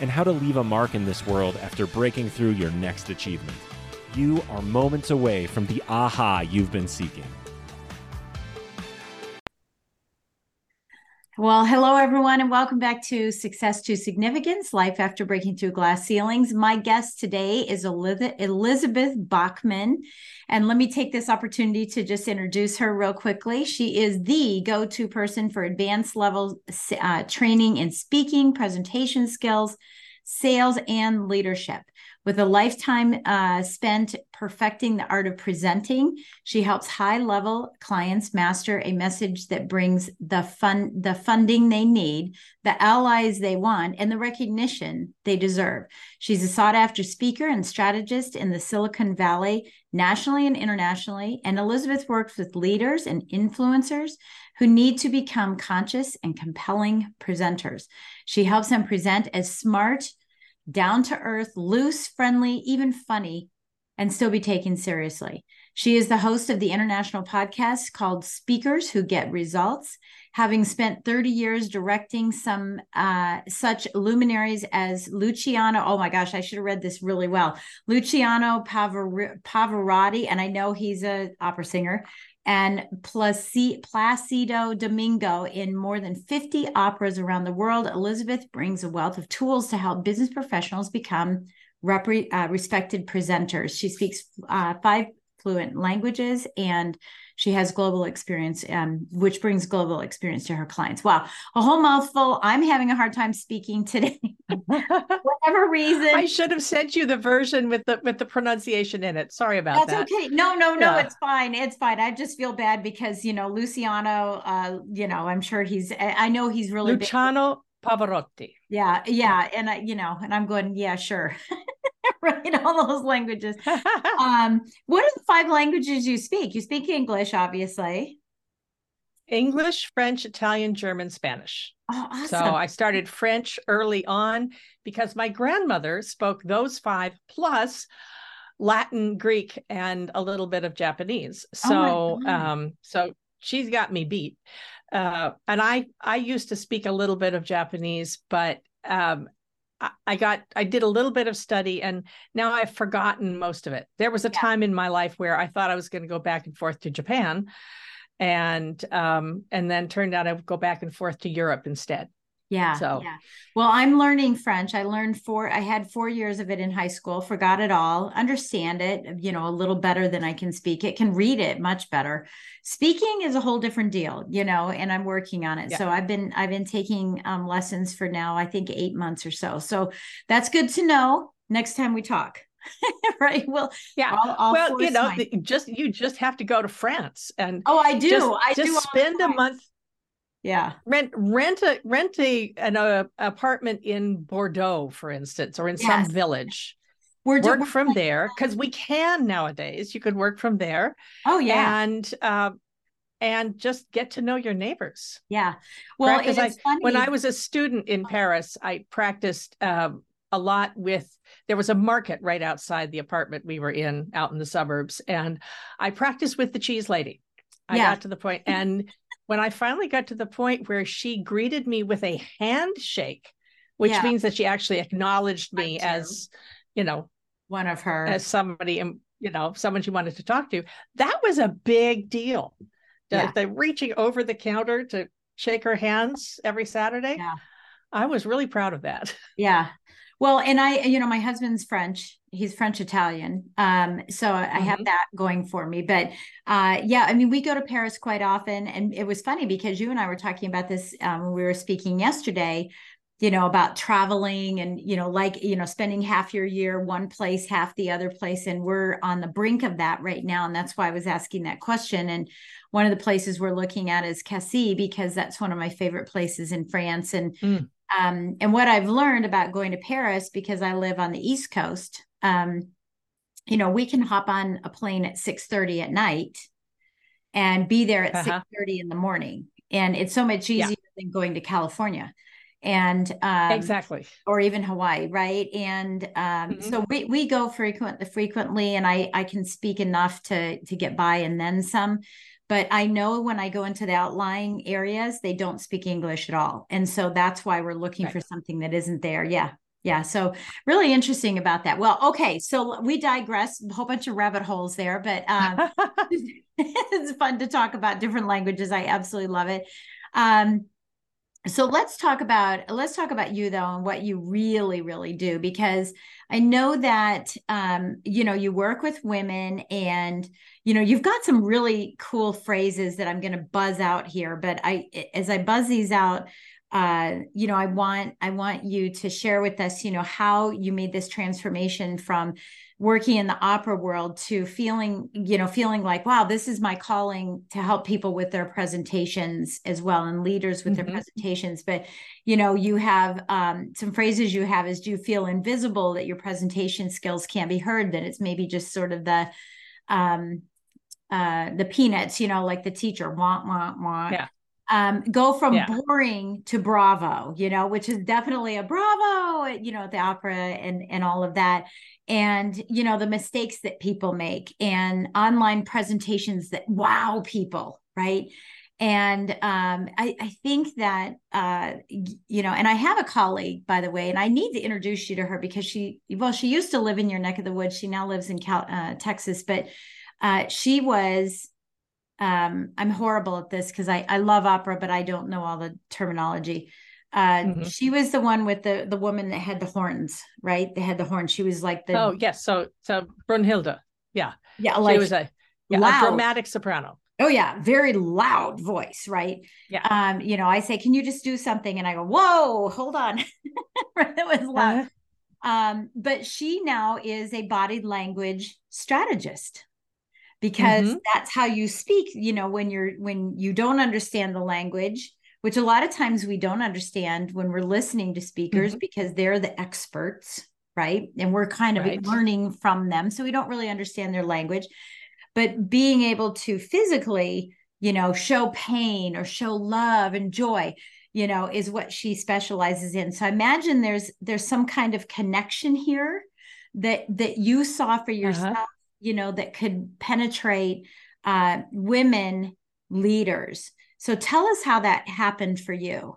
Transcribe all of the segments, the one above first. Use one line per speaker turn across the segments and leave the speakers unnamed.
and how to leave a mark in this world after breaking through your next achievement. You are moments away from the aha you've been seeking.
Well, hello, everyone, and welcome back to Success to Significance Life After Breaking Through Glass Ceilings. My guest today is Elizabeth Bachman. And let me take this opportunity to just introduce her real quickly. She is the go to person for advanced level uh, training in speaking, presentation skills, sales, and leadership. With a lifetime uh, spent perfecting the art of presenting, she helps high-level clients master a message that brings the fun, the funding they need, the allies they want, and the recognition they deserve. She's a sought-after speaker and strategist in the Silicon Valley, nationally and internationally. And Elizabeth works with leaders and influencers who need to become conscious and compelling presenters. She helps them present as smart down to earth, loose, friendly, even funny, and still be taken seriously. She is the host of the international podcast called Speakers Who Get Results, having spent 30 years directing some uh, such luminaries as Luciano. Oh my gosh, I should have read this really well. Luciano Pavarotti, and I know he's a opera singer, and Placido Domingo in more than 50 operas around the world. Elizabeth brings a wealth of tools to help business professionals become uh, respected presenters. She speaks uh, five fluent languages and she has global experience, um, which brings global experience to her clients. Wow, a whole mouthful. I'm having a hard time speaking today. Whatever reason.
I should have sent you the version with the with the pronunciation in it. Sorry about
That's
that.
That's okay. No, no, no, yeah. it's fine. It's fine. I just feel bad because you know Luciano. Uh, you know, I'm sure he's. I know he's really
Luciano big. Pavarotti.
Yeah, yeah, and I, you know, and I'm going. Yeah, sure. right all those languages um what are the five languages you speak you speak english obviously
english french italian german spanish
oh, awesome.
so i started french early on because my grandmother spoke those five plus latin greek and a little bit of japanese oh so oh um so she's got me beat uh, and I I used to speak a little bit of Japanese, but um, I got I did a little bit of study and now I've forgotten most of it. There was a yeah. time in my life where I thought I was going to go back and forth to Japan and um and then turned out I would go back and forth to Europe instead.
Yeah.
So,
yeah. Well, I'm learning French. I learned four, I had four years of it in high school, forgot it all, understand it, you know, a little better than I can speak it, can read it much better. Speaking is a whole different deal, you know, and I'm working on it. Yeah. So I've been, I've been taking um, lessons for now, I think eight months or so. So that's good to know next time we talk. right. Well,
yeah. I'll, I'll well, you know, my... just you just have to go to France and
oh, I do.
Just,
I
just
do
spend a month
yeah.
Rent rent a rent a an uh, apartment in bordeaux for instance or in yes. some village. We're work doing- from there because we can nowadays. You could work from there
oh yeah.
and uh, and just get to know your neighbors.
Yeah. Well
I, when i was a student in paris i practiced um, a lot with there was a market right outside the apartment we were in out in the suburbs and i practiced with the cheese lady. I yeah. got to the point and when I finally got to the point where she greeted me with a handshake, which yeah. means that she actually acknowledged me as, you know,
one of her
as somebody, um, you know, someone she wanted to talk to. That was a big deal. Yeah. The, the reaching over the counter to shake her hands every Saturday.
Yeah.
I was really proud of that.
Yeah. Well, and I, you know, my husband's French. He's French Italian. Um, so mm-hmm. I have mm-hmm. that going for me. But uh, yeah, I mean, we go to Paris quite often. And it was funny because you and I were talking about this um, when we were speaking yesterday, you know, about traveling and, you know, like, you know, spending half your year one place, half the other place. And we're on the brink of that right now. And that's why I was asking that question. And one of the places we're looking at is Cassis because that's one of my favorite places in France. And mm um, and what I've learned about going to Paris, because I live on the East Coast, um, you know, we can hop on a plane at 6 30 at night and be there at uh-huh. 6 30 in the morning. And it's so much easier yeah. than going to California and um,
exactly
or even hawaii right and um, mm-hmm. so we, we go frequent frequently and i i can speak enough to to get by and then some but I know when I go into the outlying areas, they don't speak English at all. And so that's why we're looking right. for something that isn't there. Yeah. Yeah. So really interesting about that. Well, okay. So we digress, a whole bunch of rabbit holes there, but um, it's fun to talk about different languages. I absolutely love it. Um, so let's talk about let's talk about you though and what you really really do because i know that um, you know you work with women and you know you've got some really cool phrases that i'm going to buzz out here but i as i buzz these out uh, you know i want i want you to share with us you know how you made this transformation from working in the opera world to feeling you know feeling like wow this is my calling to help people with their presentations as well and leaders with mm-hmm. their presentations. But you know you have um, some phrases you have is do you feel invisible that your presentation skills can't be heard? That it's maybe just sort of the um uh the peanuts you know like the teacher want want want
yeah
um, go from yeah. boring to bravo, you know, which is definitely a bravo, you know, at the opera and and all of that. And you know the mistakes that people make and online presentations that wow people right? And um, I, I, think that uh, you know and i have a colleague by the way and i need to introduce you to her because she well she used to live in your neck of the woods. She now lives in Cal, uh, texas but uh, she was um, i'm horrible at this because I, I love opera but i don't know all the terminology uh, mm-hmm. she was the one with the the woman that had the horns, right? They had the horn. She was like the
oh yes, so so Brunhilde, yeah,
yeah, like
she was a, yeah, loud. a dramatic soprano.
Oh yeah, very loud voice, right?
Yeah.
Um, you know, I say, "Can you just do something?" And I go, "Whoa, hold on." it was loud. Uh-huh. Um, but she now is a body language strategist because mm-hmm. that's how you speak. You know, when you're when you don't understand the language, which a lot of times we don't understand when we're listening to speakers mm-hmm. because they're the experts, right? And we're kind of right. learning from them. So we don't really understand their language. But being able to physically, you know, show pain or show love and joy, you know, is what she specializes in. So I imagine there's there's some kind of connection here that that you saw for uh-huh. yourself, uh-huh. You know, that could penetrate uh, women leaders so tell us how that happened for you.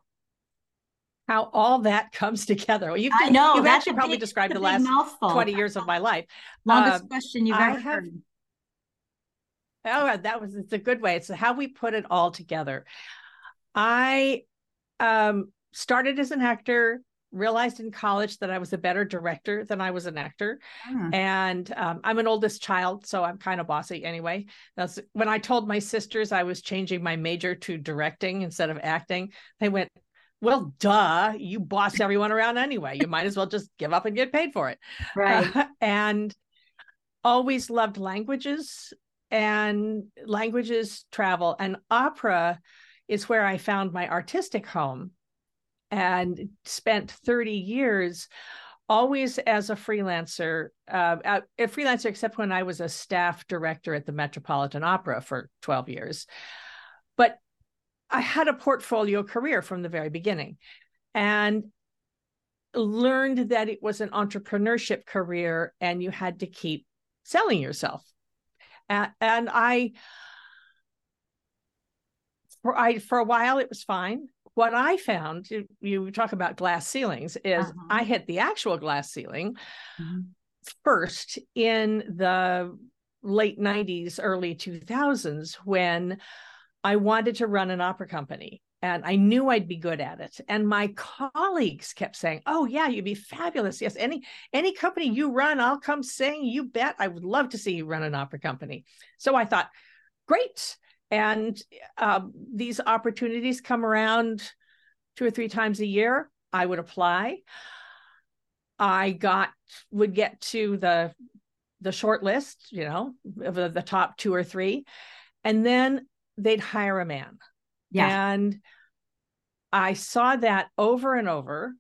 How all that comes together. Well, you've,
I know
you've actually probably big, described the last mouthful. 20 years of my life.
Longest uh, question you've I ever have, heard.
Oh, that was it's a good way. It's how we put it all together. I um, started as an actor realized in college that I was a better director than I was an actor. Hmm. And um, I'm an oldest child, so I'm kind of bossy anyway. That's when I told my sisters I was changing my major to directing instead of acting, they went, well, duh, you boss everyone around anyway. You might as well just give up and get paid for it.
Right. Uh,
and always loved languages and languages travel and opera is where I found my artistic home and spent 30 years always as a freelancer, uh, a freelancer, except when I was a staff director at the Metropolitan Opera for 12 years. But I had a portfolio career from the very beginning and learned that it was an entrepreneurship career and you had to keep selling yourself. And, and I, for I for a while it was fine what I found, you, you talk about glass ceilings, is uh-huh. I hit the actual glass ceiling mm-hmm. first in the late 90s, early 2000s when I wanted to run an opera company. and I knew I'd be good at it. And my colleagues kept saying, "Oh yeah, you'd be fabulous. Yes, any any company you run, I'll come sing. You bet. I would love to see you run an opera company." So I thought, great. And uh, these opportunities come around two or three times a year. I would apply. I got would get to the the short list, you know, of the, the top two or three, and then they'd hire a man yeah. And I saw that over and over.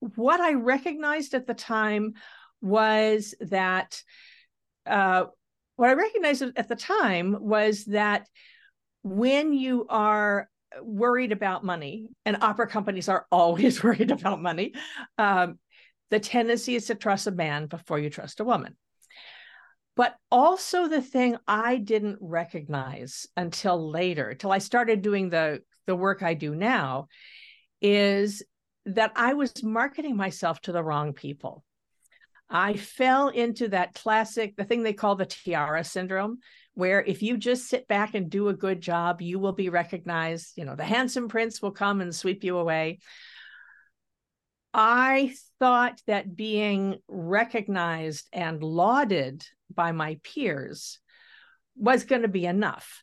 What I recognized at the time was that uh, what I recognized at the time was that when you are worried about money, and opera companies are always worried about money, um, the tendency is to trust a man before you trust a woman. But also the thing I didn't recognize until later, till I started doing the the work I do now, is that I was marketing myself to the wrong people. I fell into that classic, the thing they call the tiara syndrome, where if you just sit back and do a good job, you will be recognized. You know, the handsome prince will come and sweep you away. I thought that being recognized and lauded by my peers was going to be enough.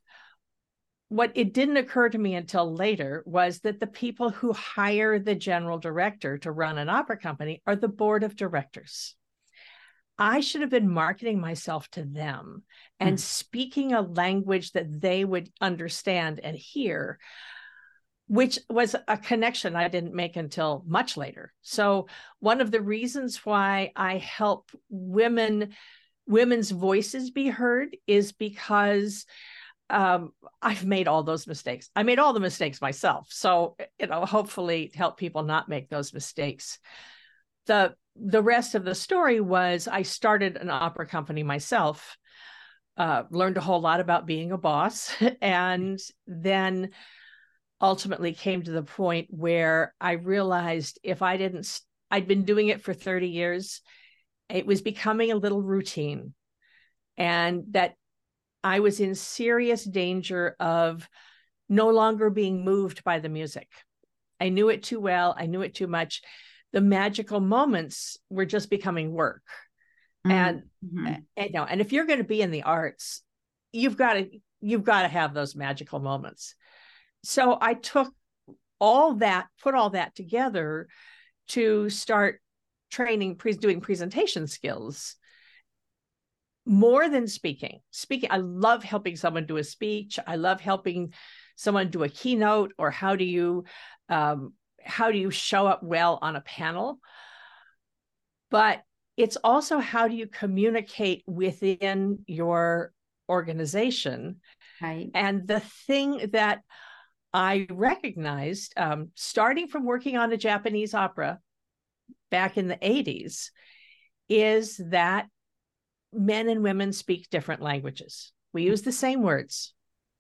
What it didn't occur to me until later was that the people who hire the general director to run an opera company are the board of directors. I should have been marketing myself to them and mm. speaking a language that they would understand and hear which was a connection I didn't make until much later. So one of the reasons why I help women women's voices be heard is because um, I've made all those mistakes. I made all the mistakes myself. So, you know, hopefully help people not make those mistakes. The the rest of the story was I started an opera company myself, uh, learned a whole lot about being a boss, and then ultimately came to the point where I realized if I didn't, I'd been doing it for 30 years, it was becoming a little routine. And that I was in serious danger of no longer being moved by the music. I knew it too well, I knew it too much. The magical moments were just becoming work. Mm-hmm. And, and you know, and if you're going to be in the arts, you've got to you've got to have those magical moments so I took all that, put all that together to start training, pre- doing presentation skills more than speaking. Speaking, I love helping someone do a speech. I love helping someone do a keynote or how do you um, how do you show up well on a panel but it's also how do you communicate within your organization
right
and the thing that I recognized, um, starting from working on a Japanese opera back in the 80s, is that men and women speak different languages. We use the same words,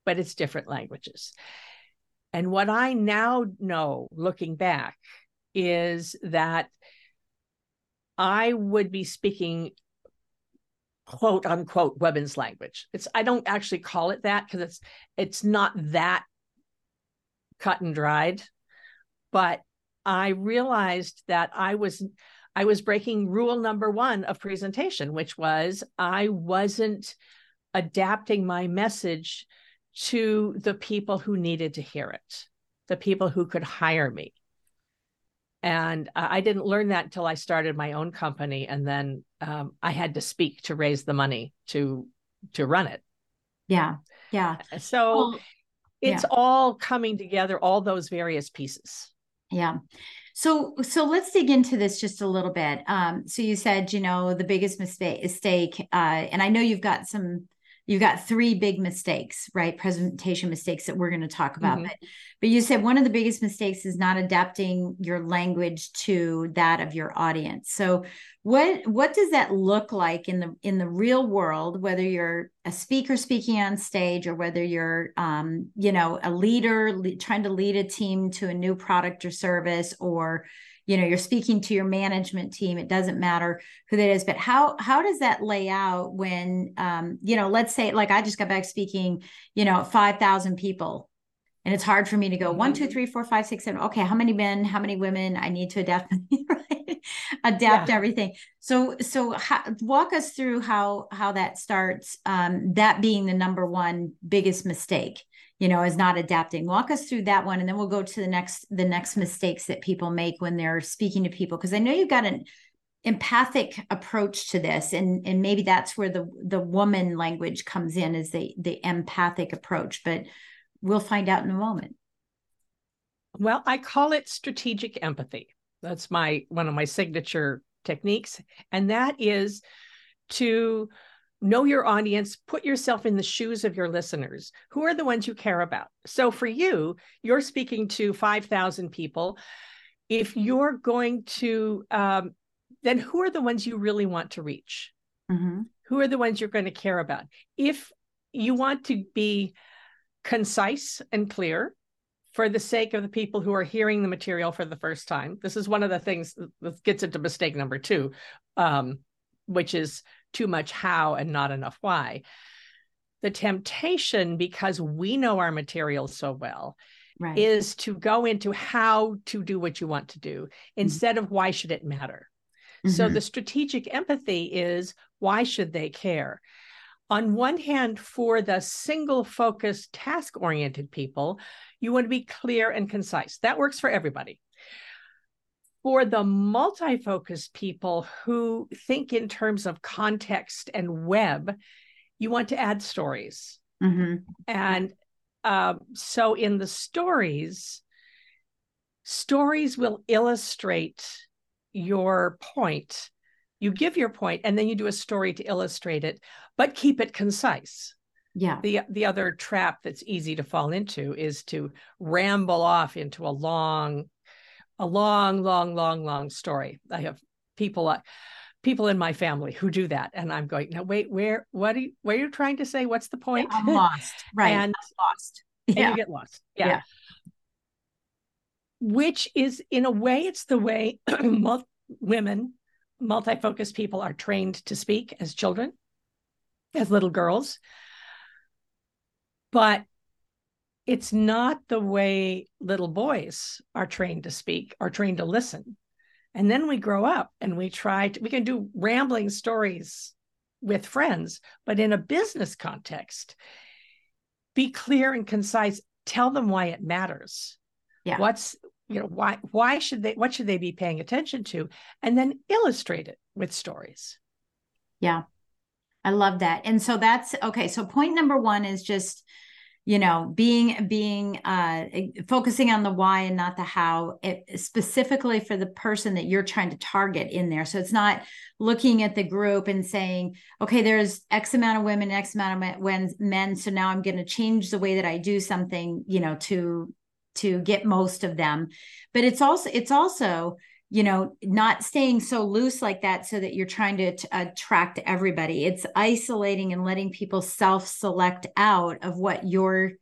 but it's different languages. And what I now know, looking back, is that I would be speaking quote unquote women's language. It's I don't actually call it that because it's it's not that cut and dried. But I realized that I was I was breaking rule number one of presentation, which was I wasn't adapting my message to the people who needed to hear it, the people who could hire me. And I didn't learn that until I started my own company, and then um, I had to speak to raise the money to to run it.
Yeah, yeah.
So well, it's yeah. all coming together all those various pieces
yeah so so let's dig into this just a little bit um so you said you know the biggest mistake mistake uh and i know you've got some you've got three big mistakes right presentation mistakes that we're going to talk about mm-hmm. but but you said one of the biggest mistakes is not adapting your language to that of your audience so what what does that look like in the in the real world whether you're a speaker speaking on stage or whether you're um, you know a leader le- trying to lead a team to a new product or service or you know you're speaking to your management team it doesn't matter who that is but how how does that lay out when um you know let's say like i just got back speaking you know 5000 people and it's hard for me to go one two mm-hmm. three four five six seven okay how many men how many women i need to adapt right? adapt yeah. everything so so how, walk us through how how that starts um that being the number one biggest mistake you know is not adapting. Walk us through that one and then we'll go to the next the next mistakes that people make when they're speaking to people because i know you've got an empathic approach to this and and maybe that's where the the woman language comes in is the the empathic approach but we'll find out in a moment.
Well i call it strategic empathy. That's my one of my signature techniques and that is to know your audience put yourself in the shoes of your listeners who are the ones you care about so for you you're speaking to 5000 people if you're going to um, then who are the ones you really want to reach? Mm-hmm. Who are the ones you're going to care about? If you want to be concise and clear for the sake of the people who are hearing the material for the first time, this is one of the things that gets into mistake number two, um, which is too much how and not enough why. The temptation, because we know our material so well, right. is to go into how to do what you want to do mm-hmm. instead mm-hmm. of why should it matter. Mm-hmm. So the strategic empathy is why should they care? On one hand, for the single focused, task oriented people, you want to be clear and concise. That works for everybody. For the multi focused people who think in terms of context and web, you want to add stories. Mm-hmm. And uh, so in the stories, stories will illustrate your point. You give your point and then you do a story to illustrate it, but keep it concise.
Yeah.
The the other trap that's easy to fall into is to ramble off into a long, a long, long, long, long story. I have people uh, people in my family who do that, and I'm going, now wait, where what are you what are you trying to say? What's the point?
Yeah, I'm lost. Right. and I'm lost.
Yeah. And you get lost. Yeah. yeah which is in a way it's the way women multi-focused people are trained to speak as children as little girls but it's not the way little boys are trained to speak or trained to listen. And then we grow up and we try to we can do rambling stories with friends but in a business context be clear and concise. Tell them why it matters. Yeah. What's you know why why should they what should they be paying attention to? And then illustrate it with stories.
Yeah. I love that. And so that's okay. So point number one is just you know being being uh focusing on the why and not the how it, specifically for the person that you're trying to target in there. So it's not looking at the group and saying okay there's x amount of women x amount of men so now i'm going to change the way that i do something you know to to get most of them. But it's also it's also you know not staying so loose like that so that you're trying to t- attract everybody. It's isolating and letting people self select out of what you're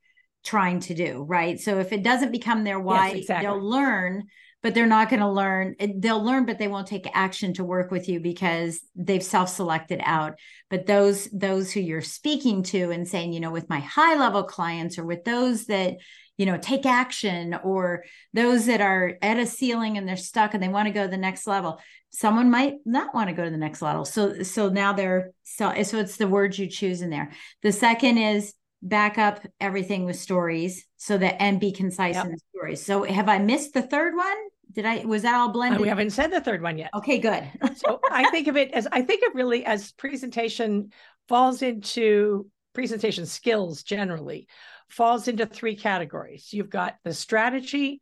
trying to do right? So if it doesn't become their why yes, exactly. they'll learn but they're not going to learn eh, they'll learn but they won't take action to work with you because they've self-selected out. But those those who you're speaking to and saying you know with my high level clients or with those that you know take action or those that are at a ceiling and they're stuck and they want to go to the next level someone might not want to go to the next level. So so now they're so so it's the words you choose in there. The second is back up everything with stories so that and be concise yep. in the stories. So have i missed the third one? Did i was that all uh, blended
we haven't said the third one yet.
Okay good.
So i think of it as i think of really as presentation falls into presentation skills generally falls into three categories. You've got the strategy,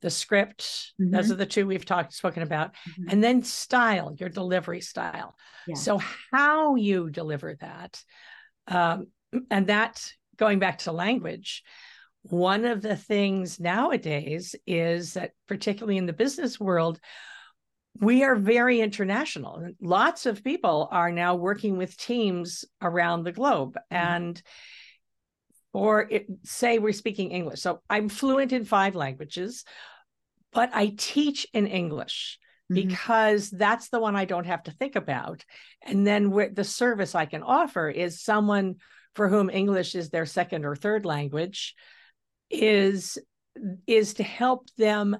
the script, mm-hmm. those are the two we've talked spoken about, mm-hmm. and then style, your delivery style. Yeah. So how you deliver that, um, and that going back to language. One of the things nowadays is that, particularly in the business world, we are very international. Lots of people are now working with teams around the globe. Mm-hmm. And or it, say we're speaking English. So I'm fluent in five languages, but I teach in English mm-hmm. because that's the one I don't have to think about. And then where the service I can offer is someone for whom English is their second or third language. is is to help them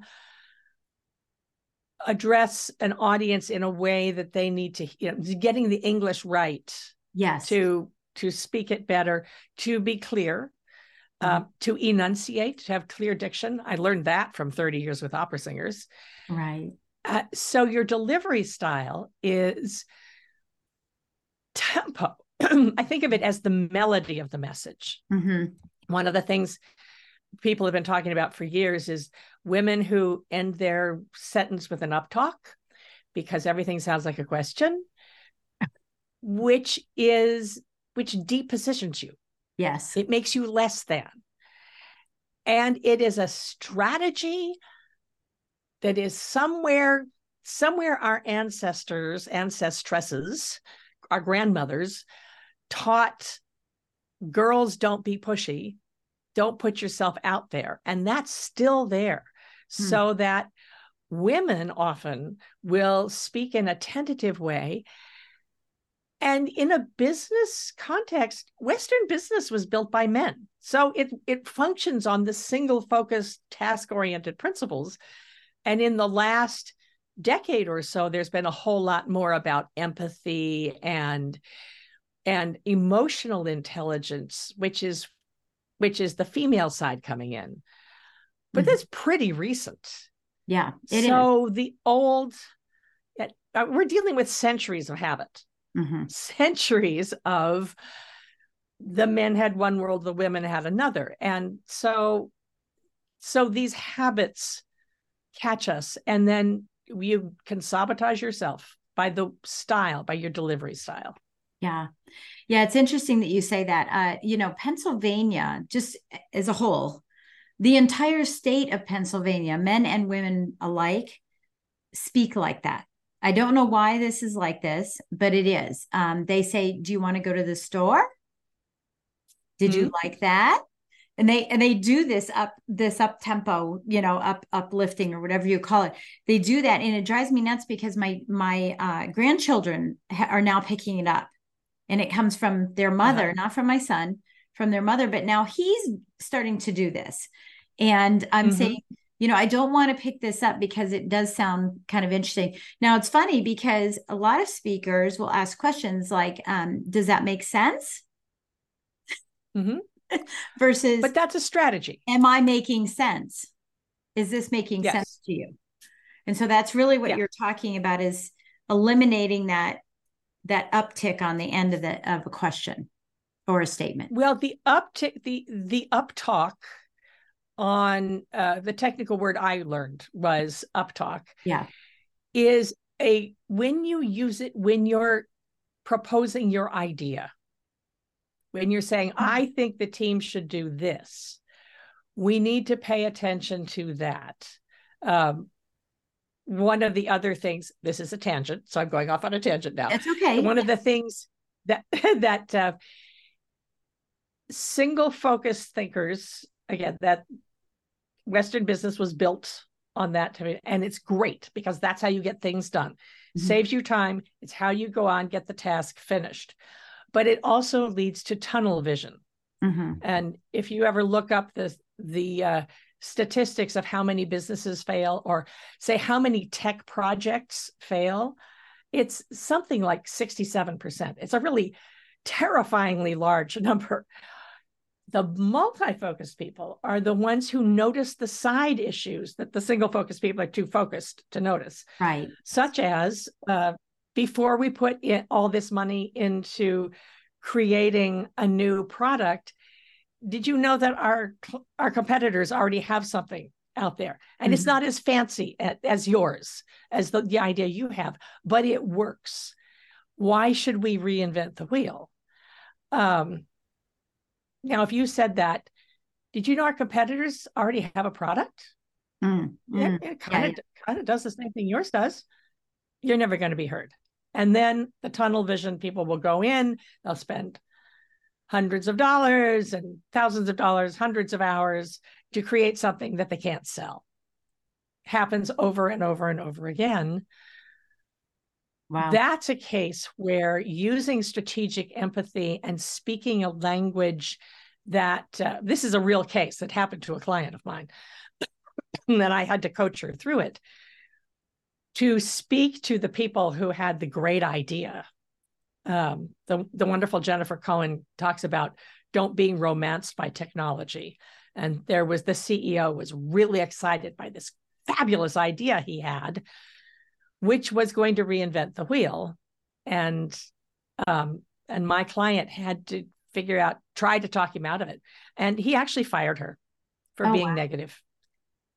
address an audience in a way that they need to you know getting the english right
yes
to to speak it better to be clear mm-hmm. uh, to enunciate to have clear diction. I learned that from 30 years with opera singers.
Right.
Uh, so your delivery style is tempo. I think of it as the melody of the message.
Mm-hmm.
one of the things people have been talking about for years is women who end their sentence with an uptalk because everything sounds like a question which is which depositions you
yes
it makes you less than and it is a strategy that is somewhere somewhere our ancestors ancestresses our grandmothers taught girls don't be pushy don't put yourself out there. And that's still there. Hmm. So that women often will speak in a tentative way. And in a business context, Western business was built by men. So it, it functions on the single focused, task oriented principles. And in the last decade or so, there's been a whole lot more about empathy and and emotional intelligence, which is which is the female side coming in. But mm-hmm. that's pretty recent.
Yeah.
so is. the old, uh, we're dealing with centuries of habit,
mm-hmm.
centuries of the men had one world, the women had another. And so, so these habits catch us, and then you can sabotage yourself by the style, by your delivery style.
Yeah. Yeah. It's interesting that you say that. Uh, you know, Pennsylvania, just as a whole, the entire state of Pennsylvania, men and women alike, speak like that. I don't know why this is like this, but it is. Um, they say, Do you want to go to the store? Did mm-hmm. you like that? And they and they do this up this up tempo, you know, up uplifting or whatever you call it. They do that, and it drives me nuts because my my uh, grandchildren ha- are now picking it up and it comes from their mother, uh-huh. not from my son, from their mother. But now he's starting to do this. And I'm mm-hmm. saying, you know, I don't want to pick this up because it does sound kind of interesting. Now, it's funny because a lot of speakers will ask questions like, um, does that make sense?
Mm-hmm.
Versus,
but that's a strategy.
Am I making sense? Is this making yes. sense to you? And so that's really what yeah. you're talking about is eliminating that that uptick on the end of the of a question or a statement?
Well, the uptick, the the uptalk on uh, the technical word I learned was uptalk.
Yeah,
is a when you use it when you're proposing your idea, when you're saying, mm-hmm. "I think the team should do this," we need to pay attention to that. Um, one of the other things this is a tangent so i'm going off on a tangent now
it's okay
one of the things that that uh, single focus thinkers again that western business was built on that and it's great because that's how you get things done mm-hmm. saves you time it's how you go on get the task finished but it also leads to tunnel vision
mm-hmm.
and if you ever look up the the uh, statistics of how many businesses fail or say how many tech projects fail, it's something like 67%. It's a really terrifyingly large number. The multi focused people are the ones who notice the side issues that the single focused people are too focused to notice.
Right.
Such as uh, before we put in all this money into creating a new product, did you know that our our competitors already have something out there and mm-hmm. it's not as fancy as, as yours as the, the idea you have but it works why should we reinvent the wheel um now if you said that did you know our competitors already have a product
mm,
mm, it, it kind of kind of does the same thing yours does you're never going to be heard and then the tunnel vision people will go in they'll spend hundreds of dollars and thousands of dollars, hundreds of hours to create something that they can't sell. Happens over and over and over again.
Wow.
That's a case where using strategic empathy and speaking a language that uh, this is a real case that happened to a client of mine and that I had to coach her through it to speak to the people who had the great idea. Um, the, the wonderful Jennifer Cohen talks about don't being romanced by technology. And there was the CEO was really excited by this fabulous idea he had, which was going to reinvent the wheel. And um, and my client had to figure out, try to talk him out of it. And he actually fired her for oh, being wow. negative.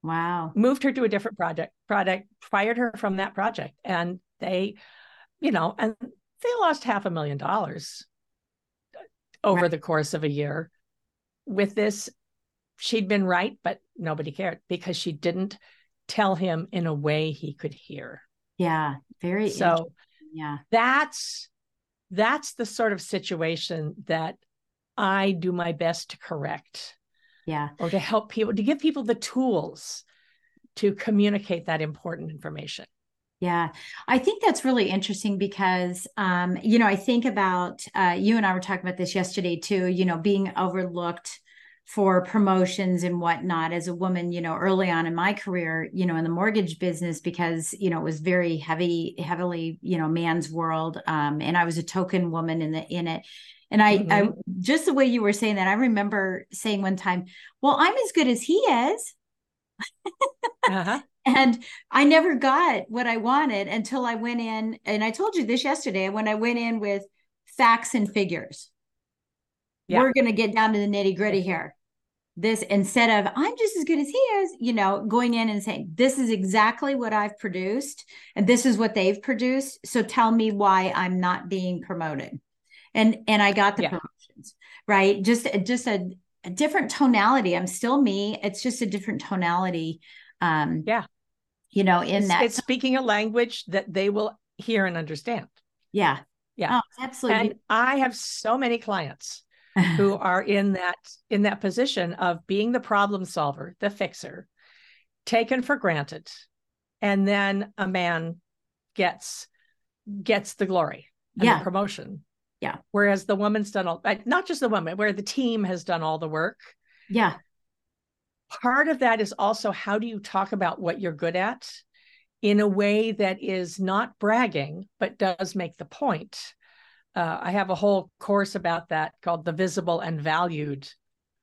Wow.
Moved her to a different project, product, fired her from that project. And they, you know, and they lost half a million dollars over right. the course of a year with this. She'd been right, but nobody cared because she didn't tell him in a way he could hear.
Yeah. Very
so yeah. That's that's the sort of situation that I do my best to correct.
Yeah.
Or to help people, to give people the tools to communicate that important information.
Yeah, I think that's really interesting because, um, you know, I think about uh, you and I were talking about this yesterday too, you know, being overlooked for promotions and whatnot as a woman, you know, early on in my career, you know, in the mortgage business because, you know, it was very heavy, heavily, you know, man's world. Um, and I was a token woman in the in it. And I, mm-hmm. I just the way you were saying that, I remember saying one time, well, I'm as good as he is. uh-huh. And I never got what I wanted until I went in. And I told you this yesterday when I went in with facts and figures yeah. we're going to get down to the nitty gritty here. This instead of i'm just as good as he is you know going in and saying this is exactly what i've produced and this is what they've produced so tell me why i'm not being promoted. And and i got the yeah. promotions right? Just just a, a, different tonality. I'm still me. It's just a different tonality um
yeah.
you know in
it's,
that
it's speaking a language that they will hear and understand.
Yeah.
Yeah.
Oh, absolutely.
And i have so many clients who are in that in that position of being the problem solver, the fixer, taken for granted, and then a man gets gets the glory and yeah. the promotion.
Yeah.
Whereas the woman's done all not just the woman, where the team has done all the work.
Yeah.
Part of that is also how do you talk about what you're good at in a way that is not bragging, but does make the point uh, I have a whole course about that called the Visible and Valued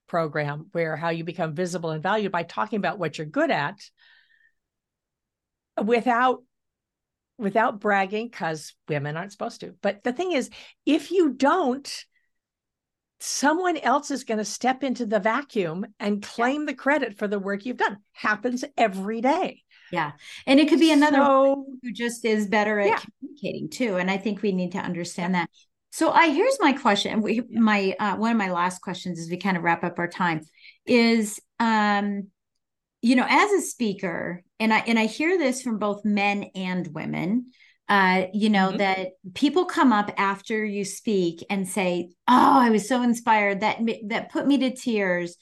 program, where how you become visible and valued by talking about what you're good at without without bragging because women aren't supposed to but the thing is if you don't someone else is going to step into the vacuum and claim yeah. the credit for the work you've done happens every day
yeah. And it could be another so, who just is better at yeah. Communicating too. And I think we need to understand that. So I here's my question. We my uh, one of my last questions as we kind of wrap up our time is um you know as a speaker and I and I hear this from both men and women uh you know mm-hmm. that people come up after you speak and say oh I was so inspired that that put me to tears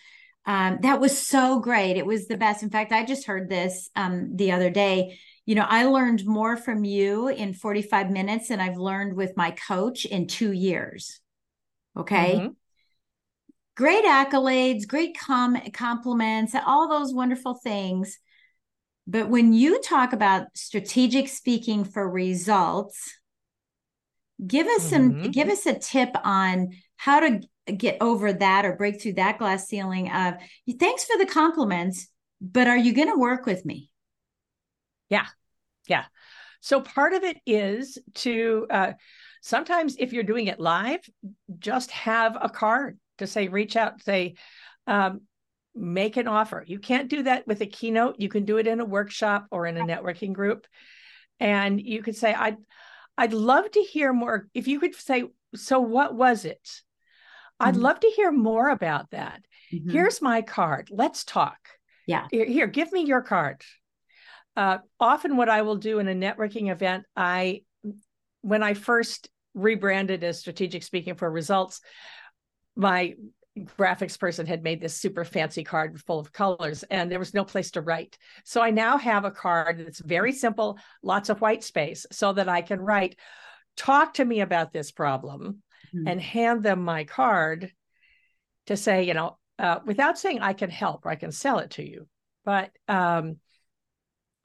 um, that was so great. It was the best. In fact, I just heard this um, the other day. You know, I learned more from you in 45 minutes than I've learned with my coach in two years. Okay. Mm-hmm. Great accolades, great com- compliments, all those wonderful things. But when you talk about strategic speaking for results, give us mm-hmm. some give us a tip on how to get over that or break through that glass ceiling of thanks for the compliments but are you going to work with me
yeah yeah so part of it is to uh, sometimes if you're doing it live just have a card to say reach out say um, make an offer you can't do that with a keynote you can do it in a workshop or in a networking group and you could say i'd i'd love to hear more if you could say so what was it I'd mm-hmm. love to hear more about that. Mm-hmm. Here's my card. Let's talk.
Yeah.
Here, here give me your card. Uh, often, what I will do in a networking event, I, when I first rebranded as strategic speaking for results, my graphics person had made this super fancy card full of colors and there was no place to write. So I now have a card that's very simple, lots of white space so that I can write, talk to me about this problem mm-hmm. and hand them my card to say, you know, uh, without saying I can help or I can sell it to you, but um,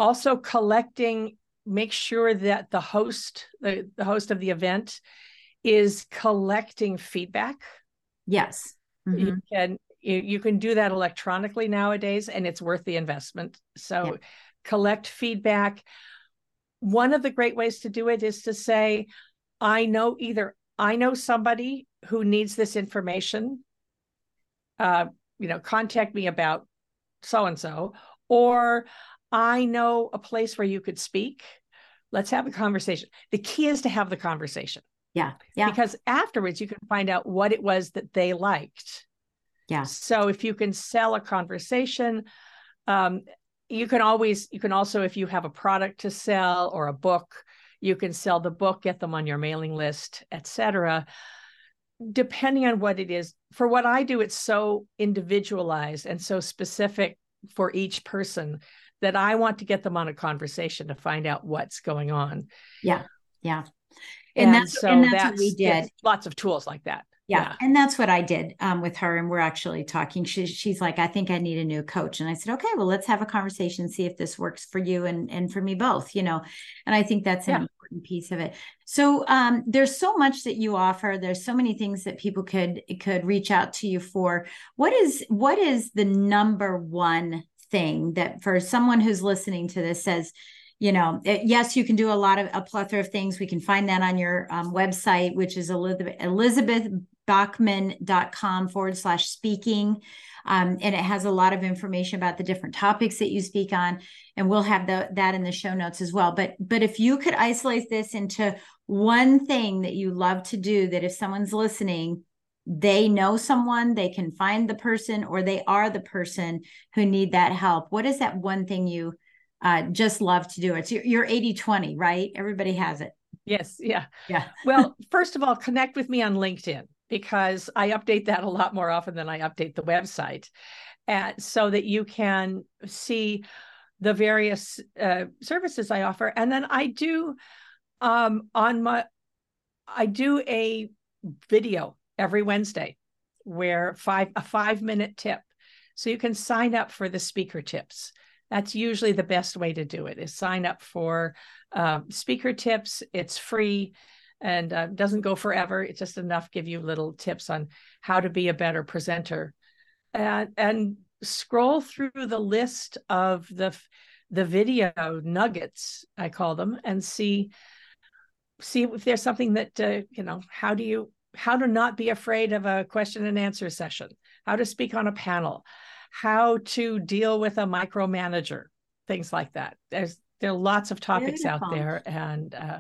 also collecting, make sure that the host, the, the host of the event, is collecting feedback.
Yes.
Mm-hmm. You can you, you, can do that electronically nowadays, and it's worth the investment. So, yeah. collect feedback. One of the great ways to do it is to say, I know either I know somebody who needs this information. Uh, you know, contact me about so and so, or I know a place where you could speak. Let's have a conversation. The key is to have the conversation.
Yeah. Yeah.
Because afterwards you can find out what it was that they liked.
Yeah.
So if you can sell a conversation, um, you can always, you can also, if you have a product to sell or a book, you can sell the book, get them on your mailing list, etc. Depending on what it is. For what I do, it's so individualized and so specific for each person that I want to get them on a conversation to find out what's going on.
Yeah. Yeah
and, and that's so and that's, that's, what we did. Lots of tools like that.
Yeah. yeah. And that's what I did um, with her. And we're actually talking. She, she's like, I think I need a new coach. And I said, okay, well, let's have a conversation, see if this works for you and, and for me both, you know? And I think that's an yeah. important piece of it. So um, there's so much that you offer. There's so many things that people could, could reach out to you for. What is, what is the number one thing that for someone who's listening to this says, you know, it, yes, you can do a lot of a plethora of things. We can find that on your um, website, which is Elizabeth, elizabethbachman.com forward slash speaking. Um, and it has a lot of information about the different topics that you speak on. And we'll have the, that in the show notes as well. But, but if you could isolate this into one thing that you love to do, that if someone's listening, they know someone, they can find the person, or they are the person who need that help. What is that one thing you uh, just love to do It's So you're 80 20, right? Everybody has it.
Yes. Yeah.
Yeah.
well, first of all, connect with me on LinkedIn because I update that a lot more often than I update the website. And so that you can see the various uh, services I offer. And then I do um, on my, I do a video every Wednesday where five, a five minute tip. So you can sign up for the speaker tips. That's usually the best way to do it is sign up for um, speaker tips. It's free and uh, doesn't go forever. It's just enough give you little tips on how to be a better presenter. And, and scroll through the list of the the video nuggets i call them and see see if there's something that uh, you know how do you how to not be afraid of a question and answer session how to speak on a panel how to deal with a micromanager, things like that. There's there are lots of topics Beautiful. out there, and uh,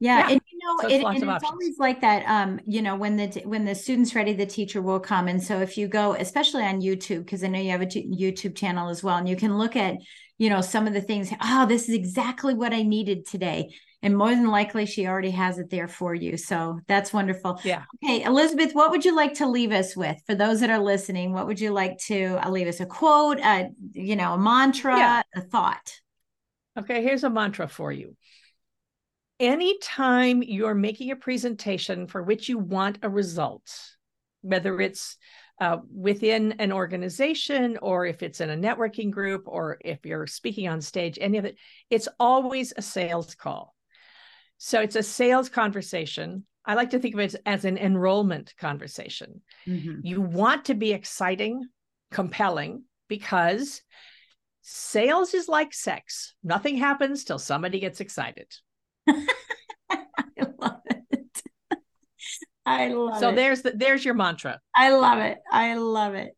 yeah, yeah, and you know, so it, and it's always like that. Um, you know, when the when the student's ready, the teacher will come. And so if you go, especially on YouTube, because I know you have a YouTube channel as well, and you can look at, you know, some of the things. Oh, this is exactly what I needed today and more than likely she already has it there for you. So that's wonderful.
Yeah.
Okay elizabeth what would you like to leave us with? For those that are listening what would you like to uh, leave us a quote a you know a mantra yeah. a thought?
Okay here's a mantra for you. Anytime you're making a presentation for which you want a result whether it's uh, within an organization or if it's in a networking group or if you're speaking on stage any of it it's always a sales call so it's a sales conversation. I like to think of it as an enrollment conversation. Mm-hmm. You want to be exciting, compelling, because sales is like sex. Nothing happens till somebody gets excited.
I love it. I love
so
it.
So there's the, there's your mantra.
I love it. I love it.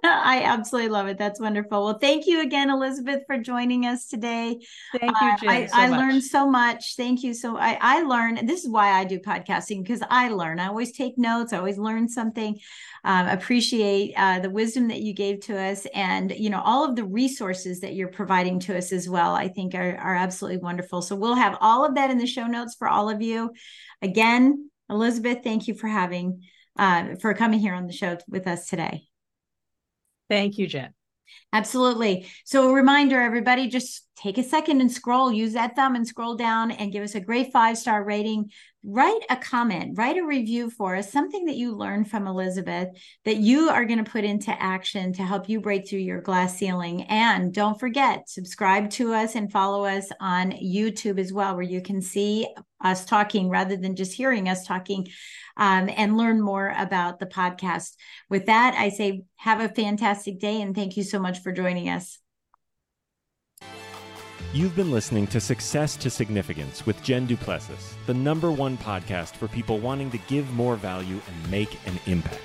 I absolutely love it. That's wonderful. Well, thank you again, Elizabeth, for joining us today.
Thank you, Jen. Uh,
I,
so
I learned so much. Thank you. So I, I learn. This is why I do podcasting because I learn. I always take notes. I always learn something. Um, appreciate uh, the wisdom that you gave to us, and you know all of the resources that you're providing to us as well. I think are are absolutely wonderful. So we'll have all of that in the show notes for all of you. Again, Elizabeth, thank you for having uh, for coming here on the show with us today.
Thank you, Jen.
Absolutely. So, a reminder, everybody, just take a second and scroll, use that thumb and scroll down and give us a great five star rating. write a comment, write a review for us, something that you learned from Elizabeth that you are going to put into action to help you break through your glass ceiling. And don't forget, subscribe to us and follow us on YouTube as well, where you can see us talking rather than just hearing us talking um, and learn more about the podcast. With that, I say have a fantastic day and thank you so much for joining us.
You've been listening to Success to Significance with Jen Du Plessis, the number one podcast for people wanting to give more value and make an impact.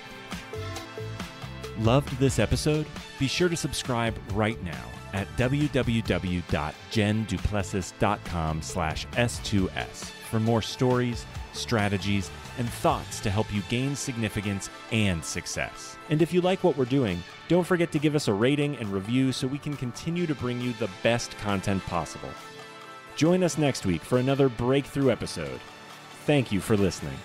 Loved this episode? Be sure to subscribe right now at www.jenduplessis.com slash S2S for more stories, strategies, and thoughts to help you gain significance and success. And if you like what we're doing, don't forget to give us a rating and review so we can continue to bring you the best content possible. Join us next week for another breakthrough episode. Thank you for listening.